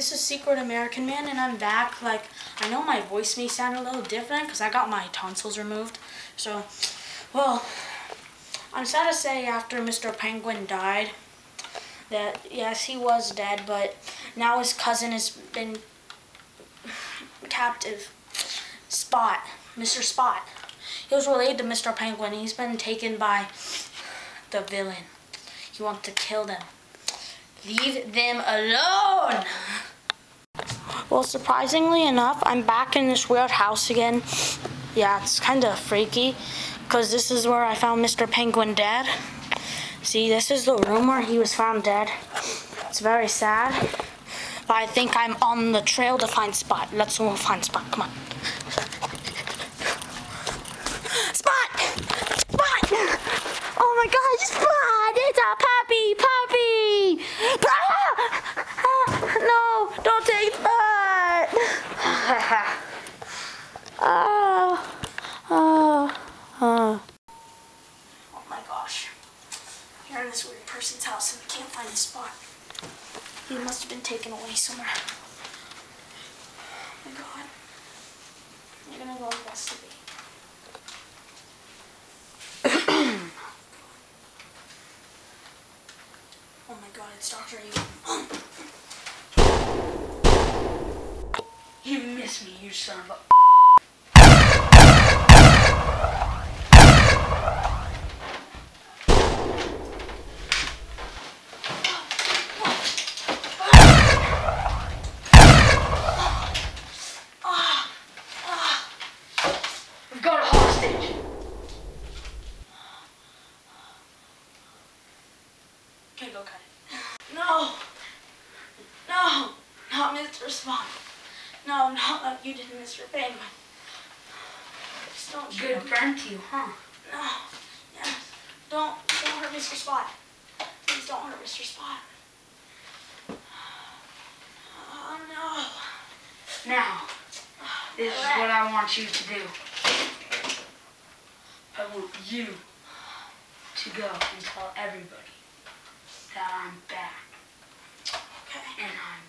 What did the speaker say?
this is Secret American Man, and I'm back. Like, I know my voice may sound a little different because I got my tonsils removed. So, well, I'm sad to say after Mr. Penguin died that, yes, he was dead, but now his cousin has been captive. Spot, Mr. Spot. He was related to Mr. Penguin. He's been taken by the villain. He wants to kill them. Leave them alone! Well, surprisingly enough, I'm back in this weird house again. Yeah, it's kind of freaky because this is where I found Mr. Penguin dead. See, this is the room where he was found dead. It's very sad. But I think I'm on the trail to find Spot. Let's go find Spot. Come on. Spot! Spot! Oh my God, Spot! It's a puppy, puppy! Ah! Ah! No, don't take Spot! Oh, oh, oh. Oh my gosh. You're in this weird person's house and we can't find his spot. He must have been taken away somewhere. Oh my god. I'm gonna go investigate. oh my god, it's Dr. Evil. Miss me, you son of a. We've got a hostage. Okay, go cut it. No! No! Not Mr. Spot. No, not like you did Mr. Penguin. Just don't shoot Good him. burn to you, huh? No. Yes. Don't don't hurt Mr. Spot. Please don't hurt Mr. Spot. Oh no. Now, this is what I want you to do. I want you to go and tell everybody that I'm back Okay. and I'm